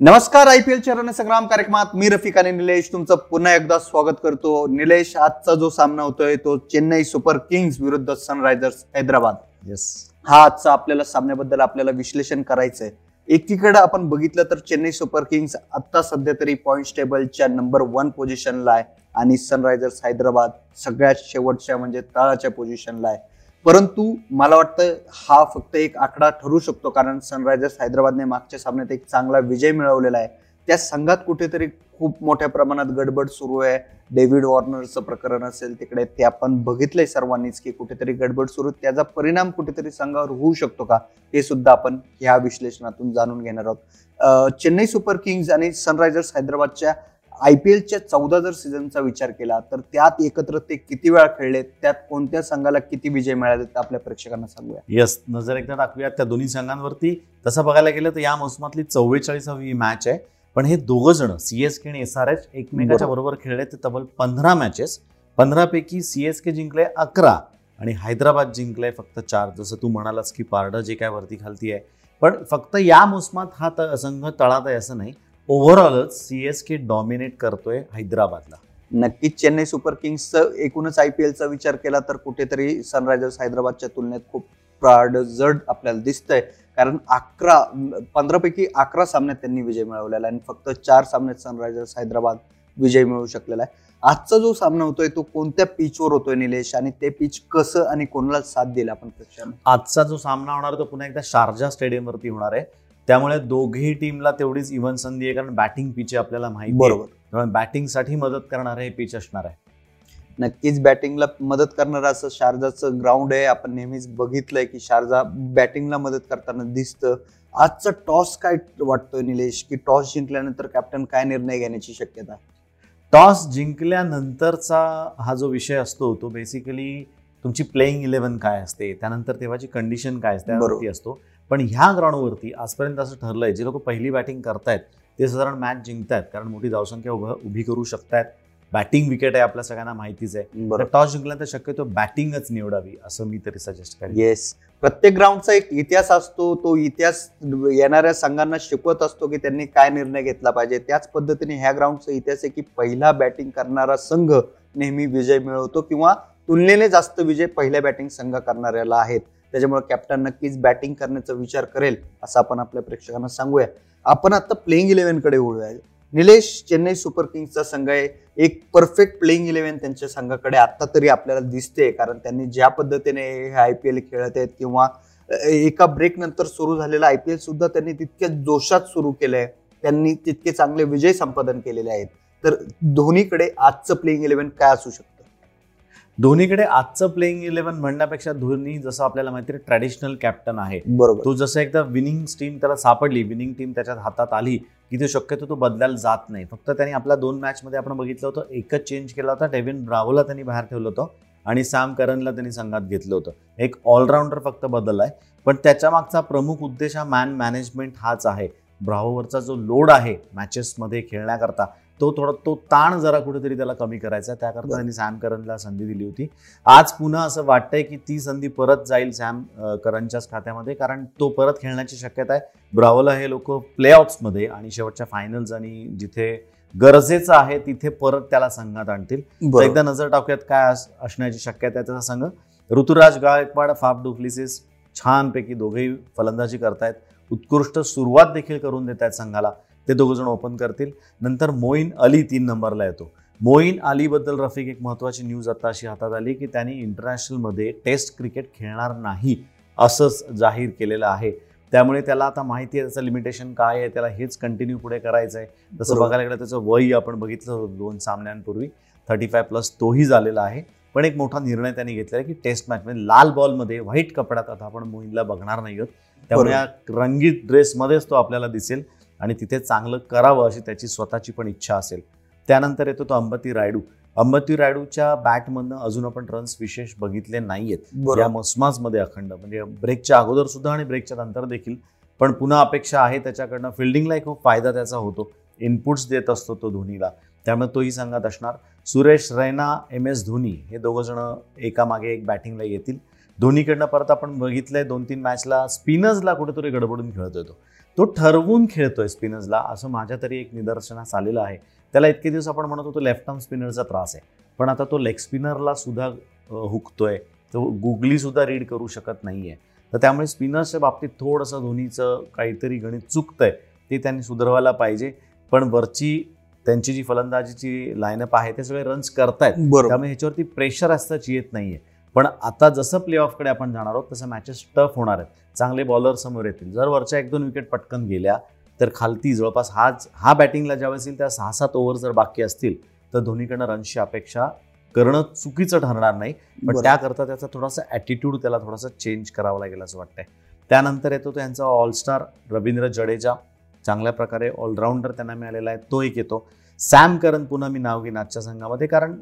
नमस्कार I P L चरण संग्राम कार्यक्रमात मी रफिक आणि निलेश तुमचं पुन्हा एकदा स्वागत करतो. निलेश आजचा जो सामना होतोय तो चेन्नई सुपर किंग्स विरुद्ध सनरायझर्स हैदराबाद. येस हा आजचा आपल्याला सामन्याबद्दल आपल्याला विश्लेषण करायचंय. एकीकडे आपण बघितलं तर चेन्नई सुपर किंग्स आता सध्या तरी पॉइंट टेबलच्या नंबर वन पोझिशनला आहे आणि सनरायझर्स हैदराबाद सगळ्यात शेवटच्या म्हणजे तळाच्या पोझिशनला आहे. परंतु मला वाटतं हा फक्त एक आकडा ठरू शकतो कारण सनरायझर्स हैदराबादने मागच्या सामन्यात एक चांगला विजय मिळवलेला आहे. त्या संघात कुठेतरी खूप मोठ्या प्रमाणात गडबड सुरू आहे. डेव्हिड वॉर्नरचं प्रकरण असेल तिकडे ते आपण बघितलंय सर्वांनीच की कुठेतरी गडबड सुरू त्याचा परिणाम कुठेतरी संघावर होऊ शकतो का? हे सुद्धा आपण ह्या विश्लेषणातून जाणून घेणार आहोत. चेन्नई सुपर किंग्ज आणि सनरायझर्स हैदराबादच्या आय पी एलच्या चौदा जर सीझनचा विचार केला तर त्यात एकत्र ते किती वेळा खेळले त्यात कोणत्या संघाला किती विजय मिळाले ते आपल्या प्रेक्षकांना सांगूया. येस नजर एकदा टाकूयात त्या दोन्ही संघांवरती. तसं बघायला गेलं तर या मोसमातली चव्वेचाळीसावी मॅच आहे. पण हे दोघं जण सीएसके आणि एस आर एच एकमेकाच्या बरोबर. खेळले ते तब्बल पंधरा मॅचेस पंधरापैकी सीएसके जिंकले अकरा आणि हैदराबाद जिंकले फक्त चार. जसं तू म्हणालास की पारडं जे काय वरती खालती आहे. पण फक्त या मोसमात हा संघ तळात आहे असं नाही. ओव्हरऑलच सीएसके डॉमिनेट करतोय हैदराबादला. नक्कीच चेन्नई सुपर किंग्सचं एकूणच आय पी एलचा विचार केला तर कुठेतरी सनरायझर्स हैदराबादच्या तुलनेत खूप प्राड जड आपल्याला दिसतंय. कारण अकरा पंधरापैकी अकरा सामन्यात त्यांनी विजय मिळवलेला आहे आणि फक्त चार सामन्यात सनरायझर्स हैदराबाद विजय मिळवू शकलेला आहे. आजचा जो सामना होतोय तो कोणत्या पिचवर होतोय निलेश? आणि ते पिच कसं आणि कोणाला साथ दिला आपण आजचा जो सामना होणार तो पुन्हा एकदा शारजा स्टेडियमवरती होणार आहे. त्यामुळे दोघेही टीमला तेवढीच इव्हन संधी आहे कारण बॅटिंग पिच आहे आपल्याला माहिती. बरोबर. त्यामुळे बॅटिंगसाठी मदत करणारे हे पिच असणार आहे. नक्कीच बॅटिंगला मदत करणारं असं शारजाचं ग्राउंड आहे. आपण नेहमीच बघितलंय की शारजा बॅटिंगला मदत करताना दिसतं. आजचा टॉस काय वाटतोय निलेश? की टॉस जिंकल्यानंतर कॅप्टन काय निर्णय घेण्याची शक्यता? टॉस जिंकल्यानंतरचा हा जो विषय असतो तो बेसिकली तुमची प्लेईंग इलेव्हन काय असते? त्यानंतर तेव्हाची कंडिशन काय असते. असतो. पण ह्या ग्राउंडवरती आजपर्यंत असं ठरलंय जे लोक पहिली बॅटिंग करतायत ते साधारण मॅच जिंकतायत कारण मोठी धावसंख्या उभं उभी करू शकतायत. बॅटिंग विकेट आहे आपल्या सगळ्यांना माहितीच आहे. तर टॉस जिंकल्यानंतर शक्यतो बॅटिंगच निवडावी असं मी तरी सजेस्ट करेन. येस प्रत्येक ग्राउंडचा एक इतिहास असतो तो इतिहास येणाऱ्या संघांना शिकवत असतो की त्यांनी काय निर्णय घेतला पाहिजे. त्याच पद्धतीने ह्या ग्राउंडचा इतिहास आहे की पहिला बॅटिंग करणारा संघ नेहमी विजय मिळवतो किंवा तुलनेने जास्त विजय पहिल्या बॅटिंग संघ करणाऱ्याला आहेत. त्याच्यामुळे कॅप्टन नक्कीच बॅटिंग करण्याचा विचार करेल असं आपण आपल्या प्रेक्षकांना सांगूया. आपण आता प्लेइंग इलेव्हनकडे वळूया. निलेश चेन्नई सुपर किंग्सचा संघ आहे. एक परफेक्ट प्लेइंग इलेव्हन त्यांच्या संघाकडे आत्ता तरी आपल्याला दिसते कारण त्यांनी ज्या पद्धतीने हे आय पी एल खेळत आहेत किंवा एका ब्रेक नंतर सुरू झालेला आय पी एल सुद्धा त्यांनी तितक्या जोशात सुरू केलं आहे त्यांनी तितके चांगले विजय संपादन केलेले आहेत. तर धोनीकडे आजचं प्लेइंग इलेव्हन काय असू शकतं? धोनीकडे आजचं प्लेईंग इलेव्हन म्हणण्यापेक्षा धोनी जसं आपल्याला माहिती आहे ट्रॅडिशनल कॅप्टन आहे. बरोबर. तो जसं एकदा विनिंग टीम त्याला सापडली विनिंग टीम त्याच्यात हातात आली की ते शक्यतो तो बदलायला जात नाही. फक्त त्यांनी आपल्या दोन मॅचमध्ये आपण बघितलं होतं एकच चेंज केला होता डेव्हिन ब्रावोला त्यांनी बाहेर ठेवलं होतं आणि सॅम करनला त्यांनी संघात घेतलं होतं. एक ऑलराऊंडर फक्त बदल आहे पण त्याच्या मागचा प्रमुख उद्देश हा मॅन मॅनेजमेंट हाच आहे. ब्रावोवरचा जो लोड आहे मॅचेसमध्ये खेळण्याकरता तो थोडा तो ताण जरा कुठेतरी त्याला कमी करायचा. त्याकरता. त्यांनी सॅम करनला संधी दिली होती. आज पुन्हा असं वाटतंय की ती संधी परत जाईल सॅम करनच्याच खात्यामध्ये कारण तो परत खेळण्याची शक्यता आहे. ब्रावोला हे लोक प्ले मध्ये आणि शेवटच्या फायनल्स आणि जिथे गरजेचं आहे तिथे परत त्याला संघात आणतील. एकदा नजर टाकूयात काय अस- असण्याची शक्यता आहे त्याचा संघ. ऋतुराज गायकवाड फाफ डुप्लिसिस छानपैकी दोघेही फलंदाजी करतायत. उत्कृष्ट सुरुवात देखील करून देत आहेत संघाला. ते दोघं जण ओपन करतील. नंतर मोईन अली तीन नंबरला येतो. मोईन अलीबद्दल रफिक एक महत्वाची न्यूज आता अशी हातात आली की त्यांनी इंटरनॅशनलमध्ये टेस्ट क्रिकेट खेळणार नाही असंच जाहीर केलेलं आहे. त्यामुळे त्याला आता माहिती आहे त्याचं लिमिटेशन काय आहे त्याला हेच कंटिन्यू पुढे करायचं आहे तसं. बघायला गेलं त्याचं वय आपण बघितलं होतं दोन सामन्यांपूर्वी. थर्टी फाय प्लस तोही झालेला आहे. पण एक मोठा निर्णय त्यांनी घेतलेला आहे की टेस्ट मॅचमध्ये लाल बॉलमध्ये व्हाईट कपड्यात आता आपण मोहिनला बघणार नाही आहोत. त्यामुळे या रंगीत ड्रेसमध्येच तो आपल्याला दिसेल. आणि तिथे चांगलं करावं अशी त्याची स्वतःची पण इच्छा असेल. त्यानंतर येतो तो अंबती रायडू. अंबती रायडूच्या बॅटमधनं अजून आपण रन्स विशेष बघितले नाहीयेत. या बरोबर मोसमासमध्ये अखंड. म्हणजे ब्रेकच्या अगोदर सुद्धा आणि ब्रेकच्या नंतर देखील. पण पुन्हा अपेक्षा आहे त्याच्याकडनं. फिल्डिंगलाही खूप फायदा त्याचा होतो. इनपुट्स देत असतो तो धोनीला. त्यामुळे तोही संघात असणार. सुरेश रैना एम एस धोनी हे दोघं जण एकामागे एक बॅटिंगला येतील. धोनीकडनं परत आपण बघितलंय दोन तीन मॅचला स्पिनर्सला कुठेतरी गडबडून खेळत होतो तो ठरवून खेळतोय स्पिनर्सला असं माझ्या तरी एक निदर्शनास आलेलं आहे. त्याला इतके दिवस आपण म्हणत होतो लेफ्ट आर्म स्पिनरचा त्रास आहे. पण आता तो लेग स्पिनरला सुद्धा हुकतोय. तो गुगली सुद्धा रीड करू शकत नाहीये. तर त्यामुळे स्पिनर्सच्या बाबतीत थोडंसं धोनीचं काहीतरी गणित चुकतंय. ते त्यांनी सुधारवायला पाहिजे. पण वरची त्यांची जी फलंदाजीची लाईनअप आहे ते सगळे रन्स करतायत. त्यामुळे ह्याच्यावरती प्रेशर असताच येत नाहीये. पण आता जसं प्ले ऑफकडे आपण जाणार आहोत तसं मॅचेस टफ होणार आहेत. चांगले बॉलर समोर येतील. जर वरच्या एक दोन विकेट पटकन गेल्या तर खालती जवळपास हाच हा बॅटिंगला ज्यावेळेस येईल त्या सहा सात ओव्हर जर बाकी असतील तर धोनीकडनं रन्सची अपेक्षा करणं चुकीचं ठरणार नाही. पण. त्याकरता त्याचा थोडासा ॲटिट्यूड त्याला थोडासा चेंज करावा लागेल असं वाटतंय. त्यानंतर येतो त्यांचा ऑलस्टार रवींद्र जडेजा. चांगल्या प्रकारे ऑलराऊंडर त्यांना मिळालेला आहे. तो एक येतो. सॅम करन पुन्हा मी नाव घेईन आजच्या संघामध्ये कारण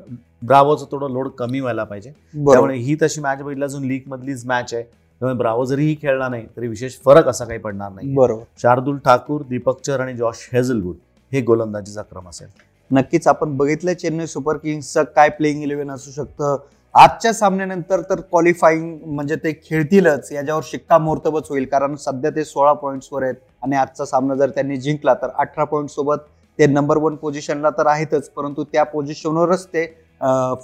ब्रावोचं थोडं लोड कमी व्हायला पाहिजे. त्यामुळे ही तशी मॅच बघितली अजून लीग मधलीच मॅच आहे. त्यामुळे ब्रावो जरीही खेळला नाही तरी विशेष फरक असा काही पडणार नाही. बरोबर. शार्दुल ठाकूर दीपक चर आणि जॉश हेझलवूड हे गोलंदाजीचा क्रम असेल. नक्कीच आपण बघितलं चेन्नई सुपर किंग्सचं काय प्लेइंग इलेव्हन असू शकतं. आजच्या सामन्यानंतर तर क्वालिफाईंग म्हणजे ते खेळतीलच याच्यावर शिक्कामोर्तबच होईल कारण सध्या ते सोळा पॉईंट्सवर आहेत. आणि आजचा सामना जर त्यांनी जिंकला तर अठरा पॉईंट सोबत ते नंबर वन पोझिशनला तर आहेतच परंतु त्या पोझिशनवरच ते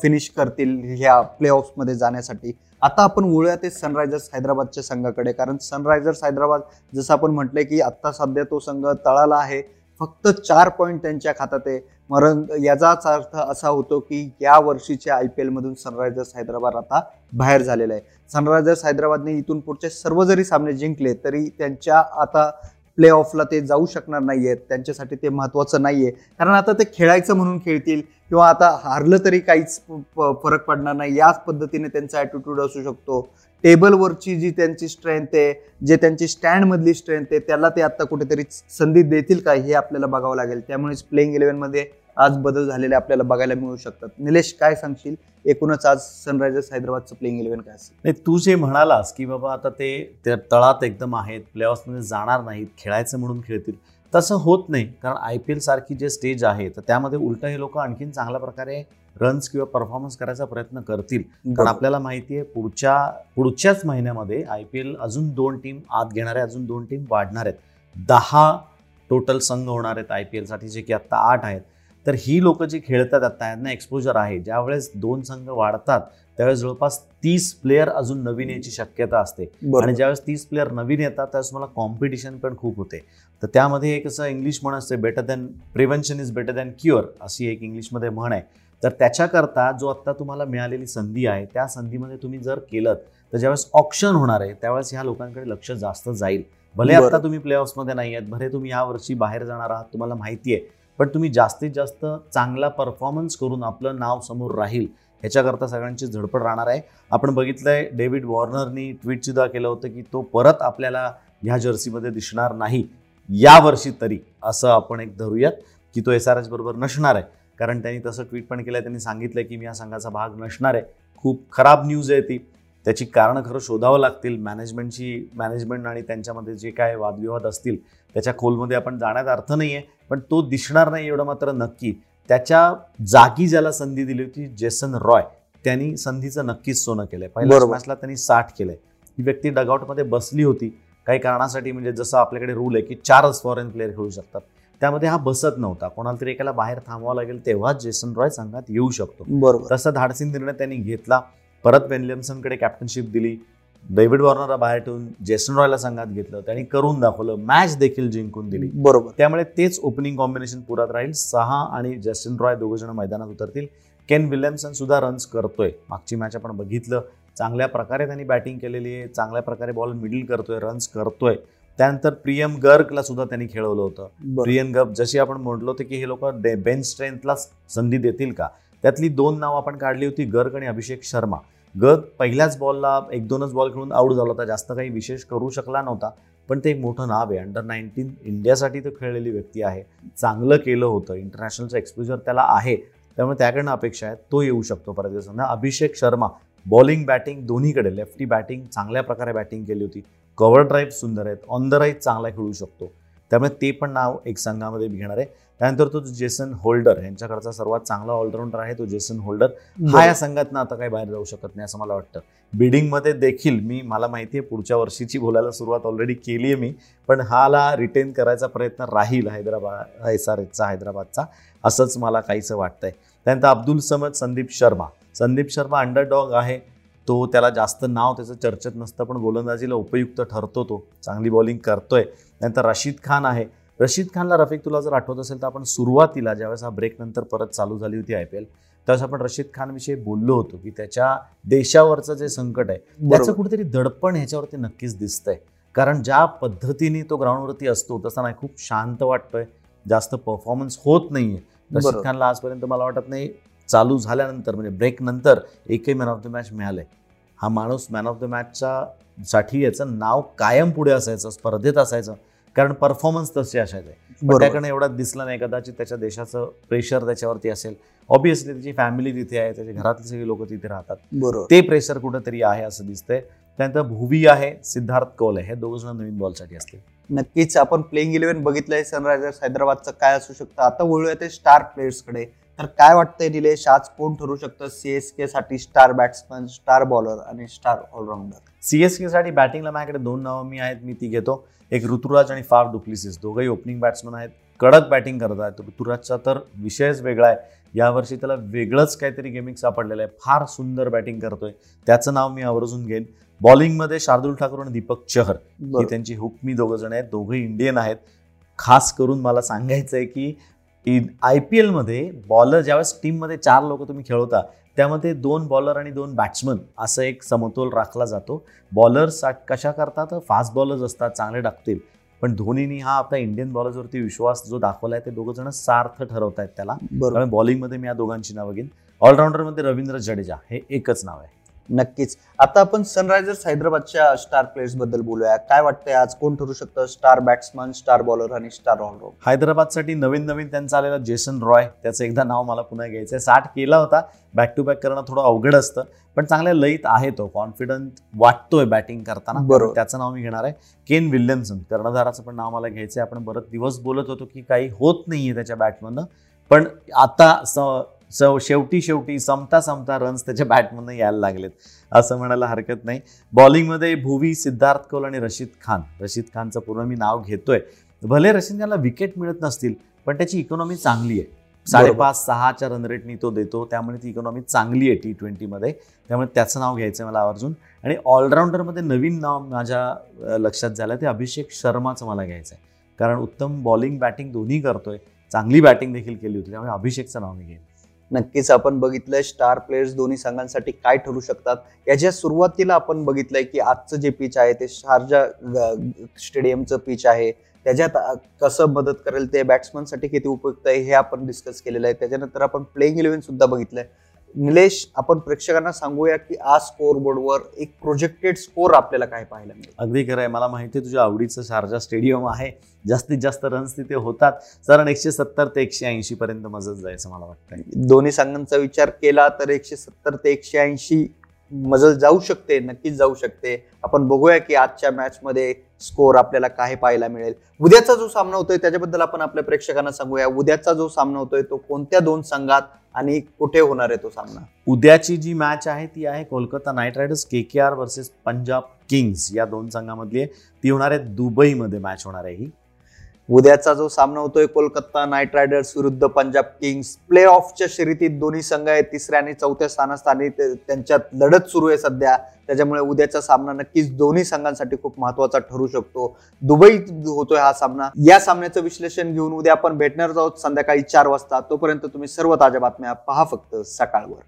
फिनिश करतील ह्या प्ले जाण्यासाठी. आता आपण वळूया ते सनरायझर्स हैदराबादच्या संघाकडे कारण सनरायझर्स हैदराबाद जसं आपण म्हटलंय की आता सध्या तो संघ तळाला आहे फक्त चार पॉईंट त्यांच्या खात्यात आहे. मरण याचाच अर्थ असा होतो की या वर्षीच्या आय पी एलमधून सनरायझर्स हैदराबाद आता बाहेर झालेला आहे. सनरायझर्स हैदराबादने इथून पुढचे सर्व जरी सामने जिंकले तरी त्यांच्या आता प्ले ऑफला ते जाऊ शकणार नाही आहेत त्यांच्यासाठी ते महत्त्वाचं नाही आहे कारण आता ते खेळायचं म्हणून खेळतील किंवा आता हारलं तरी काहीच प- फरक पडणार नाही. याच पद्धतीने त्यांचा ॲटिट्यूड असू शकतो. टेबलवरची जी त्यांची स्ट्रेंथ आहे जे त्यांची स्टँडमधली स्ट्रेंथ आहे त्याला ते आता कुठेतरी संधी देतील का हे आपल्याला बघावं लागेल. त्यामुळेच प्लेइंग इलेव्हनमध्ये आज बदल झालेले आपल्याला बघायला मिळू शकतात. निलेश काय सांगशील? एकूणच आज सनरायझर्स हैदराबादचं प्लेइंग इलेव्हन काय असेल? नाही तू जे म्हणालास की बाबा आता ते त्या तळात एकदम आहेत प्लेऑफमध्ये जाणार नाहीत खेळायचं म्हणून खेळतील तसं होत नाही. कारण आय पी एल सारखी जे स्टेज आहे तर त्यामध्ये उलट हे लोक आणखीन चांगल्या प्रकारे रन्स किंवा परफॉर्मन्स करायचा प्रयत्न करतील. कारण आपल्याला माहिती आहे पुढच्या पुढच्याच महिन्यामध्ये आय पी एल अजून दोन टीम आत घेणार आहे अजून दोन टीम वाढणार आहेत. दहा टोटल संघ होणार आहेत आय पी एलसाठी जे की आत्ता आठ आहेत. तर ही लोक जी खेळतात आता यांना एक्सपोजर आहे. ज्यावेळेस दोन संघ वाढतात त्यावेळेस जवळपास तीस प्लेअर अजून नवीन याची शक्यता असते. आणि ज्यावेळेस तीस प्लेअर नवीन येतात त्यावेळेस मला कॉम्पिटिशन पण खूप होते. तर त्यामध्ये एक असं इंग्लिश म्हण असते better than prevention is better than cure अशी एक इंग्लिशमध्ये म्हण आहे. तर त्याच्याकरता जो आत्ता तुम्हाला मिळालेली संधी आहे त्या संधीमध्ये तुम्ही जर केलं तर ज्यावेळेस ऑप्शन होणार आहे त्यावेळेस ह्या लोकांकडे लक्ष जास्त जाईल. भले. आता तुम्ही प्लेऑफ्समध्ये नाही आहेत भले तुम्ही या वर्षी बाहेर जाणार आहात तुम्हाला माहिती आहे. पण तुम्ही जास्तीत जास्त चांगला परफॉर्मन्स करून आपलं नाव समोर राहील ह्याच्याकरता सगळ्यांची झडपड राहणार आहे. आपण बघितलंय डेव्हिड वॉर्नरनी ट्विटसुद्धा केलं होतं की तो परत आपल्याला ह्या जर्सीमध्ये दिसणार नाही या वर्षी तरी. असं आपण एक धरूयात की तो एस आर एच बरोबर नसणार आहे. कारण त्यांनी तसं ट्विट पण केलं त्यांनी सांगितलं की मी या संघाचा भाग नसणार आहे. खूप खराब न्यूज आहे ती. त्याची कारणं खरं शोधावं लागतील. मॅनेजमेंटची मॅनेजमेंट आणि त्यांच्यामध्ये जे काय वादविवाद असतील त्याच्या खोलमध्ये आपण जाण्यात अर्थ नाही आहे पण तो दिसणार नाही एवढं मात्र नक्की. त्याच्या जागी ज्याला संधी दिली होती जेसन रॉय त्यांनी संधीचं नक्कीच सोनं केलंय. पहिल्या. मॅचला त्यांनी साठ केलंय. ही व्यक्ती डगआउटमध्ये बसली होती. काही कारणासाठी म्हणजे जसं आपल्याकडे रूल आहे की चारच फॉरेन प्लेअर खेळू शकतात. त्यामध्ये हा बसत नव्हता. कोणाला तरी एकाला बाहेर थांबवावं लागेल तेव्हाच जेसन रॉय संघात येऊ शकतो. बरोबर. तसा धाडसी निर्णय त्यांनी घेतला. परत विल्यमसनकडे कॅप्टनशिप दिली. डेव्हिड वॉर्नरला बाहेर ठेवून जेसन रॉयला संघात घेतलं. त्यांनी करून दाखवलं. मॅच देखील जिंकून दिली. बरोबर. त्यामुळे तेच ओपनिंग कॉम्बिनेशन पुरात राहील. सहा आणि जस्टिन रॉय दोघ जण मैदानात उतरतील. केन विल्यमसन सुद्धा रन्स करतोय. मागची मॅच आपण बघितलं. चांगल्या प्रकारे त्यांनी बॅटिंग केलेली आहे. चांगल्या प्रकारे बॉल मिडल करतोय रन्स करतोय. त्यानंतर प्रियम गर्गला सुद्धा त्यांनी खेळवलं होतं. प्रियन गप जशी आपण म्हटलो होतं की हे लोक बेंच स्ट्रेंथला संधी देतील का? त्यातली दोन नाव आपण काढली होती गर्ग आणि अभिषेक शर्मा. गत पहिल्याच बॉलला एक दोनच बॉल खेळून आऊट झाला होता. जास्त काही विशेष करू शकला नव्हता. पण ते एक मोठं नाव आहे. अंडर नाईन्टीन इंडियासाठी तो खेळलेली व्यक्ती आहे. चांगलं केलं होतं. इंटरनॅशनलचं एक्सपोजर त्याला आहे. त्यामुळे त्याकडनं अपेक्षा आहे. तो येऊ शकतो परत दिवसांना अभिषेक शर्मा बॉलिंग बॅटिंग दोन्हीकडे लेफ्टी बॅटिंग चांगल्या प्रकारे बॅटिंग केली होती. कव्हर ड्राईव्ह सुंदर आहेत. ऑन द राईट चांगला खेळू शकतो. त्यामुळे ते पण नाव एक संघामध्ये घेणार आहे. त्यानंतर तो जेसन होल्डर यांच्याकडचा सर्वात चांगला ऑलराऊंडर आहे तो जेसन होल्डर. हा या संघात आता काही बाहेर जाऊ शकत नाही असं मला वाटतं. बिडिंगमध्ये देखील मी मला माहिती आहे पुढच्या वर्षीची बोलायला सुरुवात ऑलरेडी केली आहे मी पण हाला रिटेन करायचा प्रयत्न राहील हैदराबाद एस आर एचचा हैदराबादचा असंच मला काहीसं वाटतंय. त्यानंतर अब्दुल समद संदीप शर्मा. संदीप शर्मा अंडरडॉग आहे. तो त्याला जास्त नाव त्याचं चर्चेत नसतं पण गोलंदाजीला उपयुक्त ठरतो तो. चांगली बॉलिंग करतोय. त्यानंतर रशीद खान आहे. रशीद खानला रफिक तुला जर आठवत असेल तर आपण सुरुवातीला ज्यावेळेस हा ब्रेक नंतर परत चालू झाली होती आय पी एल त्यावेळेस आपण रशीद खानविषयी बोललो होतो की त्याच्या देशावरचं जे संकट आहे त्याचं. कुठेतरी दडपण ह्याच्यावरती नक्कीच दिसतंय. कारण ज्या पद्धतीने तो ग्राउंडवरती असतो तसा नाही खूप शांत वाटतोय. जास्त परफॉर्मन्स होत नाहीये. रशीद. खानला आजपर्यंत मला वाटत नाही चालू झाल्यानंतर म्हणजे ब्रेक नंतर एकही मॅन ऑफ द मॅच मिळालंय हा माणूस मॅन ऑफ द मॅचच्या साठी याचं नाव कायम पुढे असायचं स्पर्धेत असायचं कारण परफॉर्मन्स तसे असायचे. त्याकडे एवढा दिसला नाही कदाचित त्याच्या देशाचं प्रेशर त्याच्यावरती असेल. ऑब्विसली त्याची फॅमिली तिथे आहे त्याच्या घरातली सगळी लोक तिथे राहतात. बरोबर. ते प्रेशर कुठंतरी आहे असं दिसतंय. त्यानंतर भुवी आहे सिद्धार्थ कौल आहे. हे दोघ जण नवीन बॉलसाठी असतील. नक्कीच. आपण प्लेइंग इलेव्हन बघितलंय सनरायझर्स हैदराबादचं काय असू शकतं. आता वळूया ते स्टार प्लेयर्सकडे तर काय वाटतंय निलेश आज कोण ठरू शकतं सीएसके साठी स्टार बॅट्समन स्टार बॉलर आणि स्टार ऑलराऊंडर सीएसके साठी बॅटिंगला माझ्याकडे दोन नावं मी आहेत मी ती घेतो. एक ऋतुराज आणि फाफ डुप्लिसिस. दोघंही ओपनिंग बॅट्समन आहेत. कडक बॅटिंग करत आहेत. ऋतुराजचा तर विषयच वेगळा आहे. यावर्षी त्याला वेगळंच काहीतरी गेमिंग सापडलेलं आहे. फार सुंदर बॅटिंग करतोय. त्याचं नाव मी आवर्जून घेईन. बॉलिंगमध्ये शार्दुल ठाकूर आणि दीपक चहर ही. त्यांची हुकमी दोघं जण आहेत. दोघंही इंडियन आहेत. खास करून मला सांगायचं आहे की आय पी एलमध्ये बॉलर ज्यावेळेस टीममध्ये चार लोक तुम्ही खेळवता त्यामध्ये दोन बॉलर आणि दोन बॅट्समन असं एक समतोल राखला जातो. बॉलर्स कशा करतात? फास्ट बॉलर्स असतात चांगले टाकतील पण धोनीनी हा आपल्या इंडियन बॉलर्सवरती विश्वास जो दाखवला आहे ते दोघं जण सार्थ ठरवत आहेत त्याला बॉलिंगमध्ये मी या दोघांची नावं घेईन. ऑलराऊंडरमध्ये रवींद्र जडेजा हे एकच नाव आहे. नक्कीच. आता आपण सनरायझर्स हैदराबादच्या स्टार प्लेयर्सबद्दल बोलूया. काय वाटतंय आज? कोण ठरू शकतं? स्टार बॅट्समन स्टार बॉलर आणि स्टार ऑलराऊंडर हैदराबादसाठी नवीन नवीन त्यांचा आलेला जेसन रॉय त्याचं एकदा नाव मला पुन्हा घ्यायचं आहे साठ केला होता. बॅक टू बॅक करणं थोडं अवघड असतं. पण चांगल्या लईत आहे तो. कॉन्फिडंट वाटतोय बॅटिंग करताना. बरोबर. त्याचं नाव मी घेणार आहे. केन विल्यमसन कर्णधाराचं पण नाव मला घ्यायचं आहे आपण बरं दिवस बोलत होतो की काही होत नाहीये त्याच्या बॅटमधनं पण आता स- शेवटी शेवटी समता समता रन्स त्याच्या बॅटमधनं यायला लागलेत. असं म्हणायला हरकत नाही. बॉलिंगमध्ये भुवी सिद्धार्थ कौल आणि रशीद खान. रशीद खानचं पूर्ण मी नाव घेतोय. भले रशीद खानला विकेट मिळत नसतील पण त्याची इकॉनॉमी चांगली आहे. साडेपाच सहाच्या रन रेटनी तो देतो. त्यामुळे ती इकॉनॉमी चांगली आहे टी ट्वेंटीमध्ये त्यामुळे त्याचं नाव घ्यायचं मला आवर्जून. आणि ऑलराऊंडरमध्ये नवीन नाव माझ्या लक्षात झालं ते अभिषेक शर्माचं मला घ्यायचं आहे कारण उत्तम बॉलिंग बॅटिंग दोन्ही करतोय. चांगली बॅटिंग देखील केली होती. त्यामुळे अभिषेकचं नाव मी घेईन. नक्कीच आपण बघितलंय. स्टार प्लेयर्स दोन्ही संघांसाठी काय ठरू शकतात? याच्या सुरुवातीला आपण बघितलंय की आजचं जे पिच आहे ते शारजा स्टेडियमचं पिच आहे. त्याच्यात कसं मदत करेल ते बॅट्समनसाठी किती उपयुक्त आहे हे आपण डिस्कस केलेलं आहे. त्याच्यानंतर आपण प्लेइंग इलेव्हन सुद्धा बघितलंय. निलेश आपण प्रेक्षकांना सांगूया की आज स्कोर बोर्डवर एक प्रोजेक्टेड स्कोर आपल्याला काय पाहायला मिळेल. अगदी खरं आहे. मला माहिती आहे तुझ्या आवडीचं शारजा स्टेडियम आहे. जास्तीत जास्त रन्स तिथे होतात. कारण एकशे सत्तर ते एकशे ऐंशी पर्यंत मजत जायचं मला वाटतंय. दोन्ही संघांचा विचार केला तर एकशे सत्तर ते एकशे ऐंशी मजल जाऊ शकते नक्कीच जाऊ शकते. आपण बघूया की आजच्या मॅचमध्ये स्कोअर स्कोर आपल्याला काय पाहायला मिळेल. उद्याचा जो सामना होतोय त्याच्याबद्दल आपण आपल्या प्रेक्षकांना सांगूया. उद्याचा जो सामना होतोय तो कोणत्या दोन संघात आणि कुठे होणार आहे तो सामना? उद्याची जी मॅच आहे ती आहे Kolkata Knight Riders K K R versus Punjab Kings. या दोन संघामधली आहे. ती होणार आहे दुबईमध्ये मॅच होणार आहे ही. उद्याचा जो सामना होतोय कोलकाता नाईट रायडर्स विरुद्ध पंजाब किंग्स. प्ले ऑफच्या शर्यतीत दोन्ही संघ आहेत तिसऱ्या आणि चौथ्या स्थानास्थानी. त्यांच्यात लढत सुरू आहे सध्या. त्याच्यामुळे उद्याचा सामना नक्कीच दोन्ही संघांसाठी खूप महत्त्वाचा ठरू शकतो. दुबईत होतोय हा सामना. या सामन्याचं विश्लेषण घेऊन उद्या आपण भेटणार आहोत संध्याकाळी चार वाजता. तोपर्यंत तुम्ही सर्व ताज्या बातम्या पहा फक्त सकाळवर.